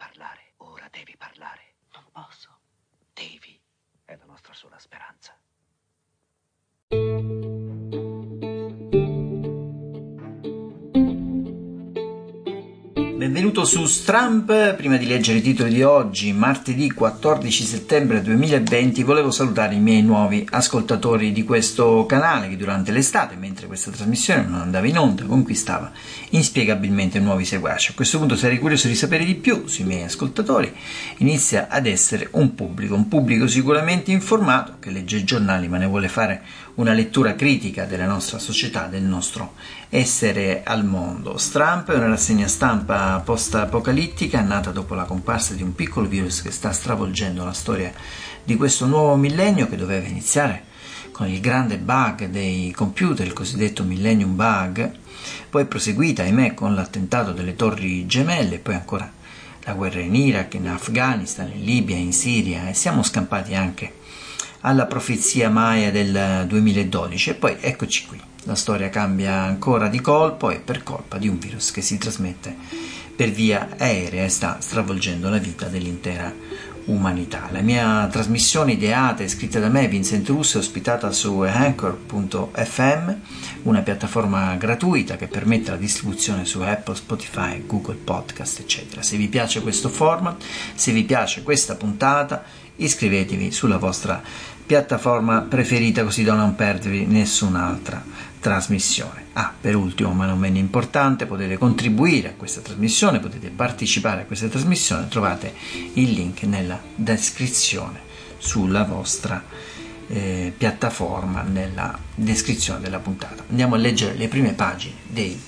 parlare, ora devi parlare. Non posso. Devi. È la nostra sola speranza. Benvenuto su Stramp, prima di leggere i titoli di oggi, martedì 14 settembre 2020, volevo salutare i miei nuovi ascoltatori di questo canale che durante l'estate, mentre questa trasmissione non andava in onda, conquistava inspiegabilmente nuovi seguaci. A questo punto sarei curioso di sapere di più sui miei ascoltatori, inizia ad essere un pubblico, un pubblico sicuramente informato che legge i giornali ma ne vuole fare una lettura critica della nostra società, del nostro essere al mondo. Stramp è una rassegna stampa post-apocalittica nata dopo la comparsa di un piccolo virus che sta stravolgendo la storia di questo nuovo millennio che doveva iniziare con il grande bug dei computer, il cosiddetto millennium bug, poi proseguita, ahimè, con l'attentato delle torri gemelle, poi ancora la guerra in Iraq, in Afghanistan, in Libia, in Siria e siamo scampati anche alla profezia Maya del 2012 e poi eccoci qui. La storia cambia ancora di colpo e per colpa di un virus che si trasmette per via aerea e sta stravolgendo la vita dell'intera umanità. La mia trasmissione ideata e scritta da me, Vincent Russo, è ospitata su Anchor.fm, una piattaforma gratuita che permette la distribuzione su Apple, Spotify, Google Podcast, eccetera. Se vi piace questo format, se vi piace questa puntata, iscrivetevi sulla vostra piattaforma preferita così da non perdervi nessun'altra trasmissione. Ah, per ultimo, ma non meno importante, potete contribuire a questa trasmissione, potete partecipare a questa trasmissione, trovate il link nella descrizione sulla vostra eh, piattaforma, nella descrizione della puntata. Andiamo a leggere le prime pagine dei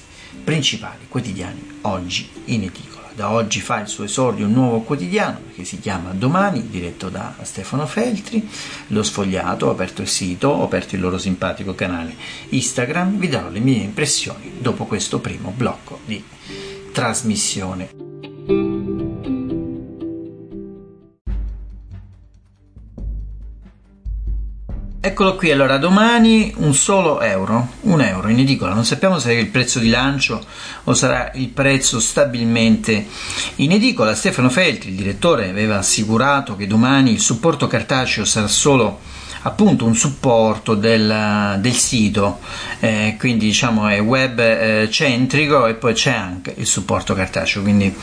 principali quotidiani oggi in edicola da oggi fa il suo esordio un nuovo quotidiano che si chiama Domani, diretto da Stefano Feltri. L'ho sfogliato, ho aperto il sito, ho aperto il loro simpatico canale Instagram, vi darò le mie impressioni dopo questo primo blocco di trasmissione. Eccolo qui, allora domani un solo euro, un euro in edicola, non sappiamo se è il prezzo di lancio o sarà il prezzo stabilmente in edicola. Stefano Feltri, il direttore, aveva assicurato che domani il supporto cartaceo sarà solo appunto un supporto del, del sito, eh, quindi diciamo è web eh, centrico e poi c'è anche il supporto cartaceo, quindi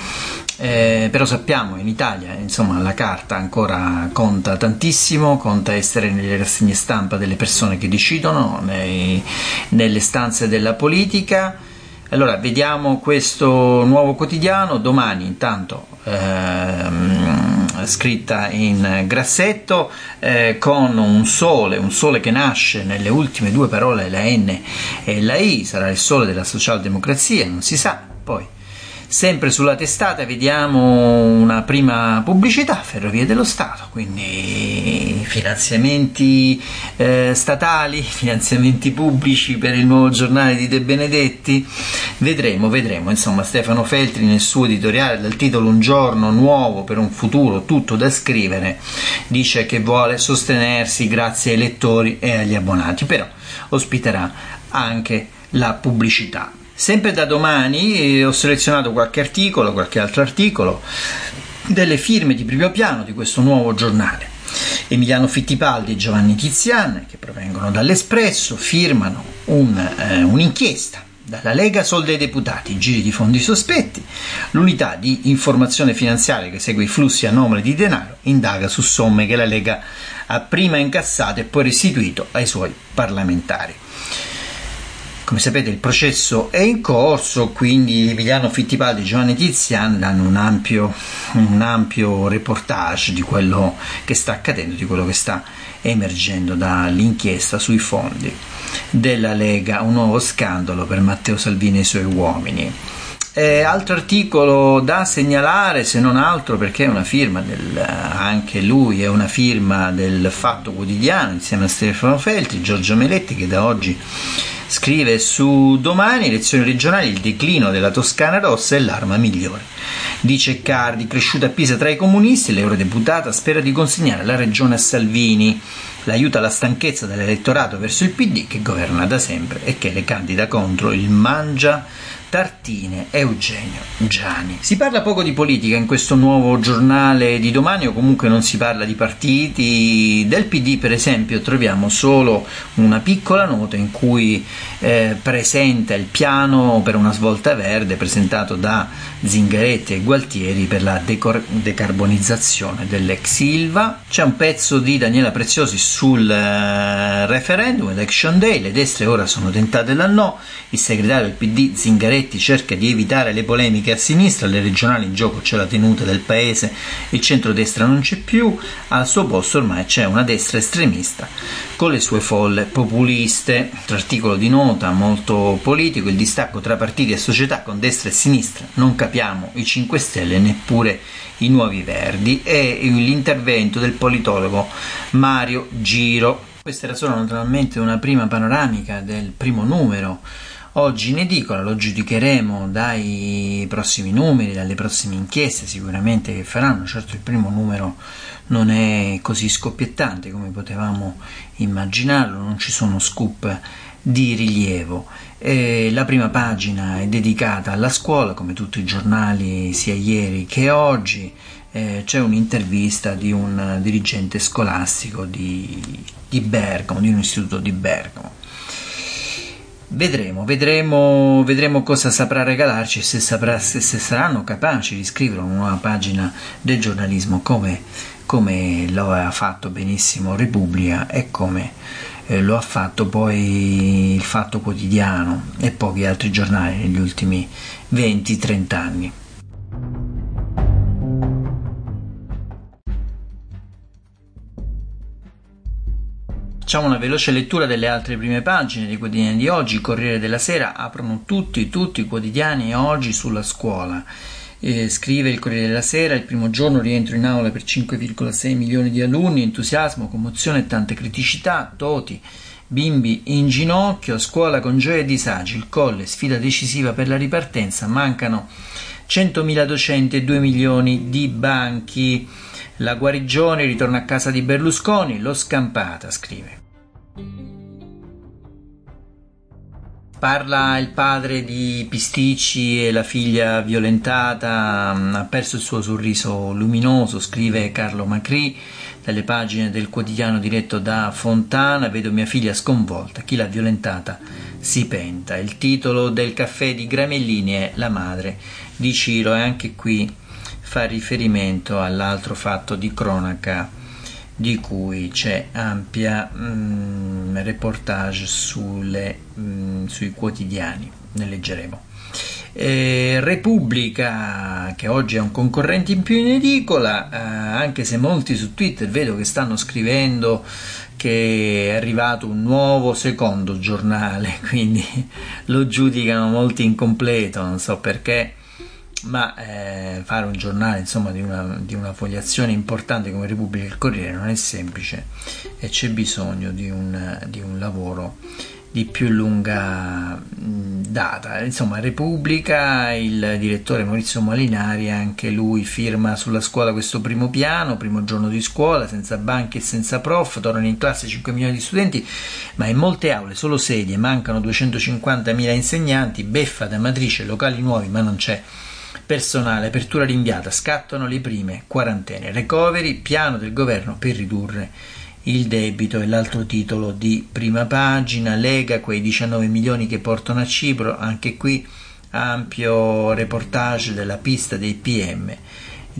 eh, però sappiamo in Italia insomma la carta ancora conta tantissimo, conta essere nelle rassegne stampa delle persone che decidono, nei, nelle stanze della politica. Allora vediamo questo nuovo quotidiano, domani intanto ehm, scritta in grassetto eh, con un sole, un sole che nasce nelle ultime due parole, la N e la I, sarà il sole della socialdemocrazia, non si sa, poi Sempre sulla testata vediamo una prima pubblicità, Ferrovie dello Stato, quindi finanziamenti eh, statali, finanziamenti pubblici per il nuovo giornale di De Benedetti. Vedremo, vedremo. Insomma, Stefano Feltri nel suo editoriale dal titolo Un giorno nuovo per un futuro tutto da scrivere dice che vuole sostenersi grazie ai lettori e agli abbonati, però ospiterà anche la pubblicità. Sempre da domani ho selezionato qualche articolo, qualche altro articolo, delle firme di primo piano di questo nuovo giornale. Emiliano Fittipaldi e Giovanni Tizian, che provengono dall'Espresso, firmano un, eh, un'inchiesta dalla Lega Soldi ai Deputati, giri di fondi sospetti. L'unità di informazione finanziaria che segue i flussi anomali di denaro indaga su somme che la Lega ha prima incassato e poi restituito ai suoi parlamentari. Come sapete il processo è in corso, quindi Emiliano Fittipaldi e Giovanni Tizian danno un ampio, un ampio reportage di quello che sta accadendo, di quello che sta emergendo dall'inchiesta sui fondi della Lega, un nuovo scandalo per Matteo Salvini e i suoi uomini. Eh, altro articolo da segnalare, se non altro perché è una firma del, anche lui è una firma del Fatto Quotidiano insieme a Stefano Feltri, Giorgio Meletti che da oggi Scrive su domani, elezioni regionali, il declino della Toscana rossa è l'arma migliore. Dice Cardi, cresciuta a Pisa tra i comunisti, l'eurodeputata spera di consegnare la regione a Salvini. L'aiuta la stanchezza dell'elettorato verso il PD che governa da sempre e che le candida contro il mangia Tartine Eugenio Giani. Si parla poco di politica in questo nuovo giornale di domani o comunque non si parla di partiti. Del PD per esempio troviamo solo una piccola nota in cui eh, presenta il piano per una svolta verde presentato da Zingaretti e Gualtieri per la decor- decarbonizzazione dell'ex Ilva. C'è un pezzo di Daniela Preziosi sul eh, referendum, election day, le destre ora sono tentate dal no, il segretario del PD Zingaretti Zingaretti cerca di evitare le polemiche a sinistra, alle regionali in gioco c'è la tenuta del paese, il centrodestra non c'è più, al suo posto ormai c'è una destra estremista con le sue folle populiste. Articolo di nota molto politico, il distacco tra partiti e società con destra e sinistra, non capiamo i 5 Stelle neppure i Nuovi Verdi e l'intervento del politologo Mario Giro. Questa era solo naturalmente una prima panoramica del primo numero oggi in edicola, lo giudicheremo dai prossimi numeri, dalle prossime inchieste sicuramente che faranno, certo il primo numero non è così scoppiettante come potevamo immaginarlo, non ci sono scoop di rilievo. E la prima pagina è dedicata alla scuola, come tutti i giornali sia ieri che oggi. Eh, c'è un'intervista di un dirigente scolastico di, di Bergamo, di un istituto di Bergamo Vedremo, vedremo, vedremo cosa saprà regalarci se, saprà, se, se, saranno capaci di scrivere una nuova pagina del giornalismo come, come lo ha fatto benissimo Repubblica e come eh, lo ha fatto poi il Fatto Quotidiano e pochi altri giornali negli ultimi 20-30 anni. Facciamo una veloce lettura delle altre prime pagine dei quotidiani di oggi. Corriere della Sera aprono tutti, tutti i quotidiani oggi sulla scuola. Eh, scrive il Corriere della Sera, il primo giorno rientro in aula per 5,6 milioni di alunni, entusiasmo, commozione e tante criticità, Toti, bimbi in ginocchio, scuola con gioia e disagi, il colle, sfida decisiva per la ripartenza, mancano 100.000 docenti e 2 milioni di banchi. La guarigione ritorna a casa di Berlusconi, l'ho scampata, scrive. Parla il padre di Pisticci e la figlia violentata, mm, ha perso il suo sorriso luminoso, scrive Carlo Macri dalle pagine del quotidiano diretto da Fontana, vedo mia figlia sconvolta, chi l'ha violentata si penta. Il titolo del caffè di Gramellini è La madre di Ciro e anche qui fa riferimento all'altro fatto di cronaca di cui c'è ampia mm, reportage sulle, mm, sui quotidiani, ne leggeremo. Eh, Repubblica, che oggi è un concorrente in più in edicola, eh, anche se molti su Twitter vedo che stanno scrivendo che è arrivato un nuovo secondo giornale, quindi lo giudicano molto incompleto, non so perché ma eh, fare un giornale insomma, di, una, di, una, fogliazione importante come Repubblica e il Corriere non è semplice e c'è bisogno di un, di un lavoro di più lunga data. Insomma, Repubblica, il direttore Maurizio Molinari, anche lui firma sulla scuola questo primo piano, primo giorno di scuola, senza banchi e senza prof, tornano in classe 5 milioni di studenti, ma in molte aule solo sedie, mancano 250 mila insegnanti, beffa da matrice, locali nuovi, ma non c'è personale, apertura rinviata, scattano le prime quarantene, recovery, piano del governo per ridurre il debito e l'altro titolo di prima pagina, Lega quei 19 milioni che portano a Cipro, anche qui ampio reportage della pista dei PM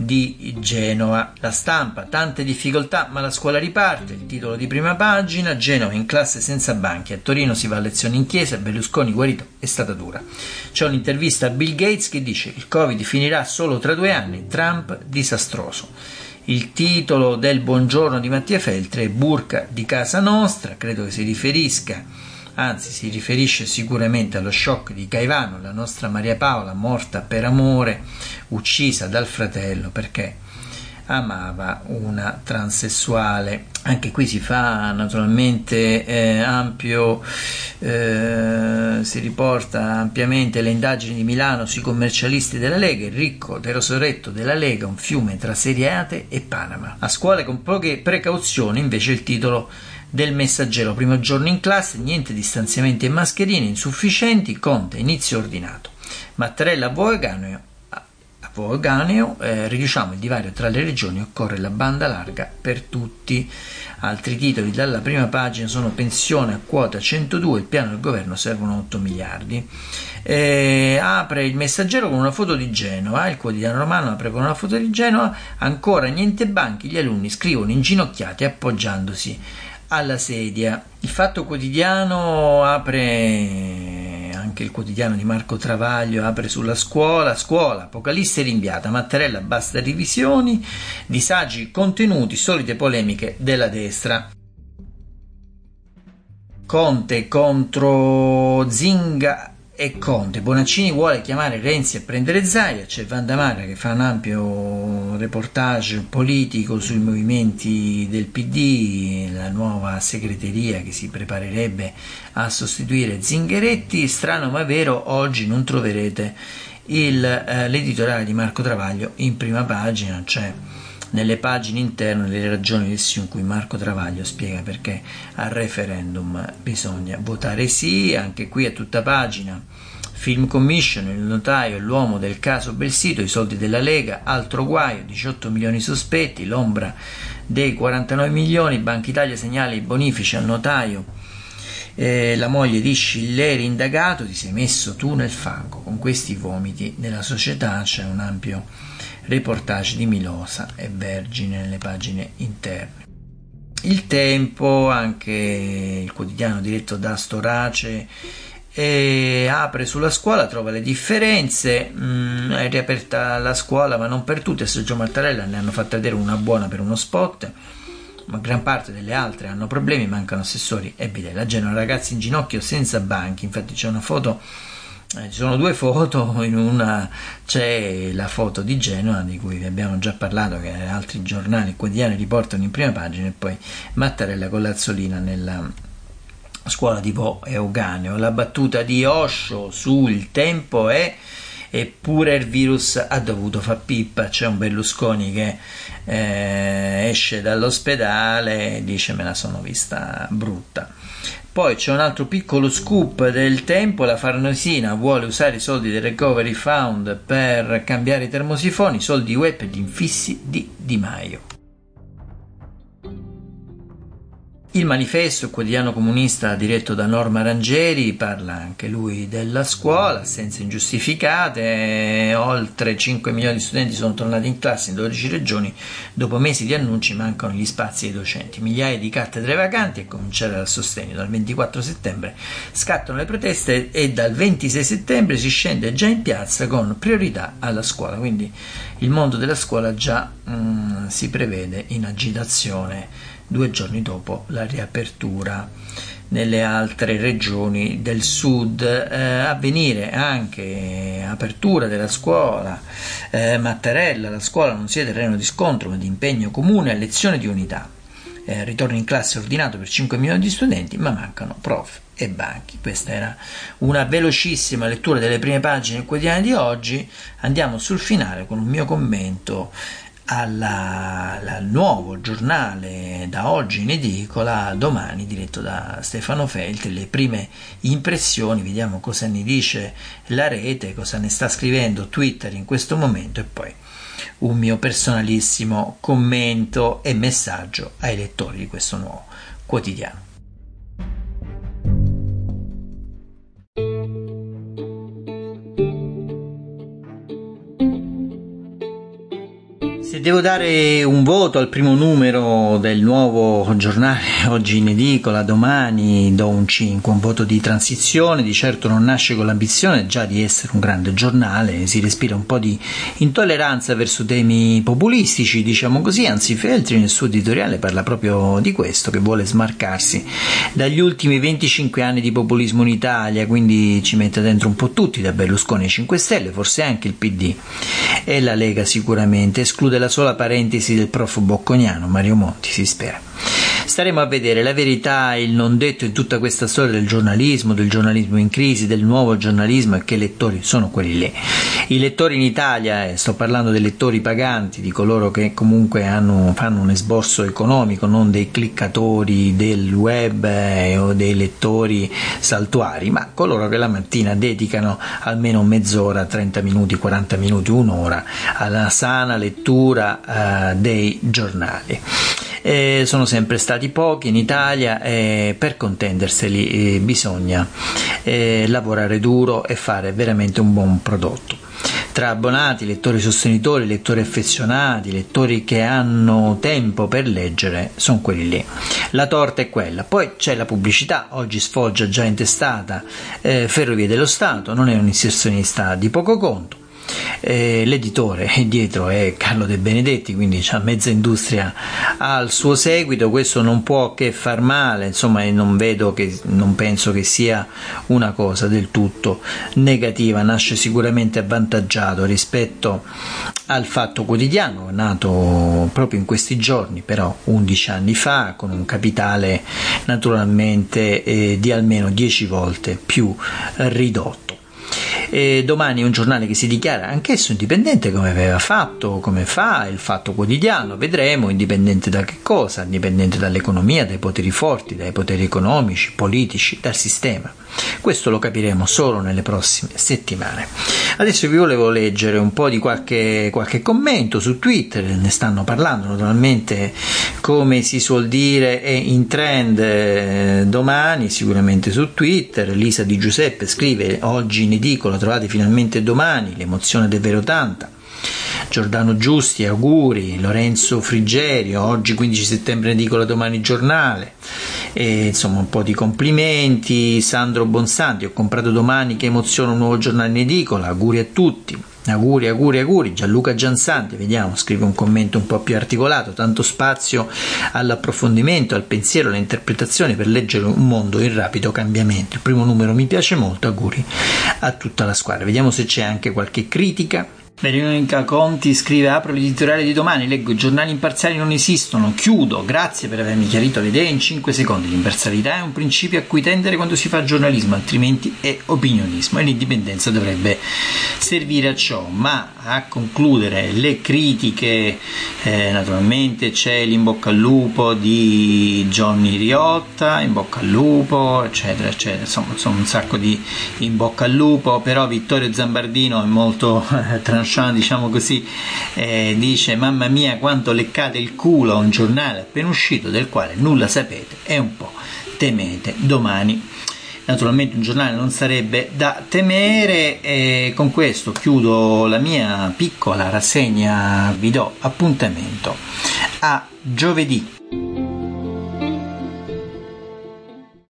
di Genova. La stampa, tante difficoltà, ma la scuola riparte. Il titolo di prima pagina: Genova in classe senza banchi. A Torino si va a lezioni in chiesa. Berlusconi guarito è stata dura. C'è un'intervista a Bill Gates che dice: Il Covid finirà solo tra due anni. Trump disastroso. Il titolo del buongiorno di Mattia Feltre è Burca di casa nostra. Credo che si riferisca anzi si riferisce sicuramente allo shock di Caivano, la nostra Maria Paola morta per amore, uccisa dal fratello perché amava una transessuale. Anche qui si fa naturalmente eh, ampio, eh, si riporta ampiamente le indagini di Milano sui commercialisti della Lega, il ricco terosoretto della Lega, un fiume tra Seriate e Panama. A scuole con poche precauzioni invece il titolo del messaggero. Primo giorno in classe, niente distanziamenti e mascherine insufficienti, Conte, inizio ordinato. Mattarella Voganeo Voganeo, eh, riduciamo il divario tra le regioni, occorre la banda larga per tutti. Altri titoli dalla prima pagina sono pensione a quota 102, il piano del governo servono 8 miliardi. Eh, apre il messaggero con una foto di Genova, il quotidiano romano apre con una foto di Genova, ancora niente banchi, gli alunni scrivono inginocchiati appoggiandosi alla sedia. Il fatto quotidiano apre anche il quotidiano di Marco Travaglio apre sulla scuola, scuola, Apocalisse rinviata, Mattarella basta revisioni, disagi contenuti, solite polemiche della destra. Conte contro Zinga e Conte. Bonaccini vuole chiamare Renzi a prendere Zaia, c'è Vandamara che fa un ampio reportage politico sui movimenti del PD, la nuova segreteria che si preparerebbe a sostituire Zingaretti. Strano ma vero, oggi non troverete il, eh, l'editoriale di Marco Travaglio in prima pagina, cioè nelle pagine interne le ragioni del sì in cui Marco Travaglio spiega perché al referendum bisogna votare sì, anche qui a tutta pagina. Film Commission, il notaio l'uomo del caso Belsito, i soldi della Lega, altro guaio, 18 milioni sospetti, l'ombra dei 49 milioni, Banca Italia segnala i bonifici al notaio, eh, la moglie di Scilleri indagato, ti sei messo tu nel fango, con questi vomiti nella società c'è un ampio reportage di Milosa e Vergine nelle pagine interne. Il Tempo, anche il quotidiano diretto da Storace, e apre sulla scuola, trova le differenze, mm, è riaperta la scuola ma non per tutte, Sergio Mattarella ne hanno fatta vedere una buona per uno spot, ma gran parte delle altre hanno problemi, mancano assessori e bidelli. La Genoa ragazzi in ginocchio senza banchi, infatti c'è una foto ci sono due foto, in una c'è la foto di Genoa di cui vi abbiamo già parlato, che altri giornali quotidiani riportano in prima pagina, e poi Mattarella con l'azzolina nella scuola di Po Euganeo. La battuta di Osho sul tempo è eppure il virus ha dovuto far pippa. C'è un Berlusconi che eh, esce dall'ospedale e dice me la sono vista brutta. Poi c'è un altro piccolo scoop del tempo, la Farnesina vuole usare i soldi del Recovery Fund per cambiare i termosifoni, soldi web e gli infissi di Di Maio. Il manifesto, quotidiano comunista diretto da Norma Rangeri, parla anche lui della scuola, assenze ingiustificate, oltre 5 milioni di studenti sono tornati in classe in 12 regioni, dopo mesi di annunci mancano gli spazi ai docenti, migliaia di cattedre vacanti a cominciare dal sostegno. Dal 24 settembre scattano le proteste e dal 26 settembre si scende già in piazza con priorità alla scuola, quindi il mondo della scuola già mm, si prevede in agitazione due giorni dopo la riapertura nelle altre regioni del sud, eh, avvenire anche apertura della scuola, eh, Mattarella, la scuola non sia terreno di scontro ma di impegno comune a lezione di unità. Eh, ritorno in classe ordinato per 5 milioni di studenti, ma mancano prof e banchi. Questa era una velocissima lettura delle prime pagine del quotidiano di oggi. Andiamo sul finale con un mio commento alla, al nuovo giornale da oggi in edicola, domani diretto da Stefano Feltri, le prime impressioni, vediamo cosa ne dice la rete, cosa ne sta scrivendo Twitter in questo momento e poi un mio personalissimo commento e messaggio ai lettori di questo nuovo quotidiano. Devo dare un voto al primo numero del nuovo giornale, oggi in edicola, domani do un 5, un voto di transizione, di certo non nasce con l'ambizione già di essere un grande giornale, si respira un po' di intolleranza verso temi populistici, diciamo così, anzi Feltri nel suo editoriale parla proprio di questo, che vuole smarcarsi dagli ultimi 25 anni di populismo in Italia, quindi ci mette dentro un po' tutti, da Berlusconi ai 5 Stelle, forse anche il PD e la Lega sicuramente, esclude la sola parentesi del prof bocconiano Mario Monti, si spera. Staremo a vedere la verità, il non detto in tutta questa storia del giornalismo, del giornalismo in crisi, del nuovo giornalismo e che lettori sono quelli lì. I lettori in Italia, e sto parlando dei lettori paganti, di coloro che comunque hanno, fanno un esborso economico, non dei cliccatori del web eh, o dei lettori saltuari, ma coloro che la mattina dedicano almeno mezz'ora, 30 minuti, 40 minuti, un'ora alla sana lettura eh, dei giornali. Eh, sono sempre stati pochi in Italia e per contenderseli bisogna lavorare duro e fare veramente un buon prodotto tra abbonati, lettori sostenitori, lettori affezionati, lettori che hanno tempo per leggere, sono quelli lì. La torta è quella. Poi c'è la pubblicità, oggi sfoggia già intestata eh, Ferrovie dello Stato, non è un inserzionista di poco conto eh, l'editore dietro è Carlo De Benedetti, quindi c'è mezza industria al suo seguito, questo non può che far male, insomma non vedo che, non penso che sia una cosa del tutto negativa, nasce sicuramente avvantaggiato rispetto al Fatto Quotidiano, nato proprio in questi giorni, però 11 anni fa, con un capitale naturalmente eh, di almeno 10 volte più ridotto. E domani un giornale che si dichiara anch'esso indipendente come aveva fatto, come fa il Fatto Quotidiano, vedremo indipendente da che cosa, indipendente dall'economia, dai poteri forti, dai poteri economici, politici, dal sistema. Questo lo capiremo solo nelle prossime settimane. Adesso vi volevo leggere un po' di qualche, qualche commento su Twitter, ne stanno parlando naturalmente come si suol dire è in trend eh, domani sicuramente su Twitter. Lisa Di Giuseppe scrive oggi in edicola trovate finalmente domani, l'emozione è davvero tanta. Giordano Giusti, auguri, Lorenzo Frigerio, oggi 15 settembre edicola domani giornale e, insomma un po' di complimenti, Sandro Bonsanti, ho comprato domani che emoziona un nuovo giornale in edicola, auguri a tutti. Auguri, auguri, auguri. Gianluca Giansanti, vediamo, scrive un commento un po' più articolato, tanto spazio all'approfondimento, al pensiero, all'interpretazione per leggere un mondo in rapido cambiamento. Il primo numero mi piace molto, auguri a tutta la squadra. Vediamo se c'è anche qualche critica. Veronica Conti scrive apro l'editoriale di domani, leggo i giornali imparziali non esistono, chiudo, grazie per avermi chiarito le idee in 5 secondi, l'imparzialità è un principio a cui tendere quando si fa giornalismo, altrimenti è opinionismo e l'indipendenza dovrebbe servire a ciò, ma a concludere le critiche eh, naturalmente c'è l'imbocca al lupo di Johnny Riotta, in bocca al lupo eccetera eccetera, insomma sono un sacco di in bocca al lupo, però Vittorio Zambardino è molto eh, Tranchant, diciamo così, eh, dice mamma mia quanto leccate il culo a un giornale appena uscito del quale nulla sapete e un po' temete domani. Naturalmente un giornale non sarebbe da temere e con questo chiudo la mia piccola rassegna, vi do appuntamento a giovedì.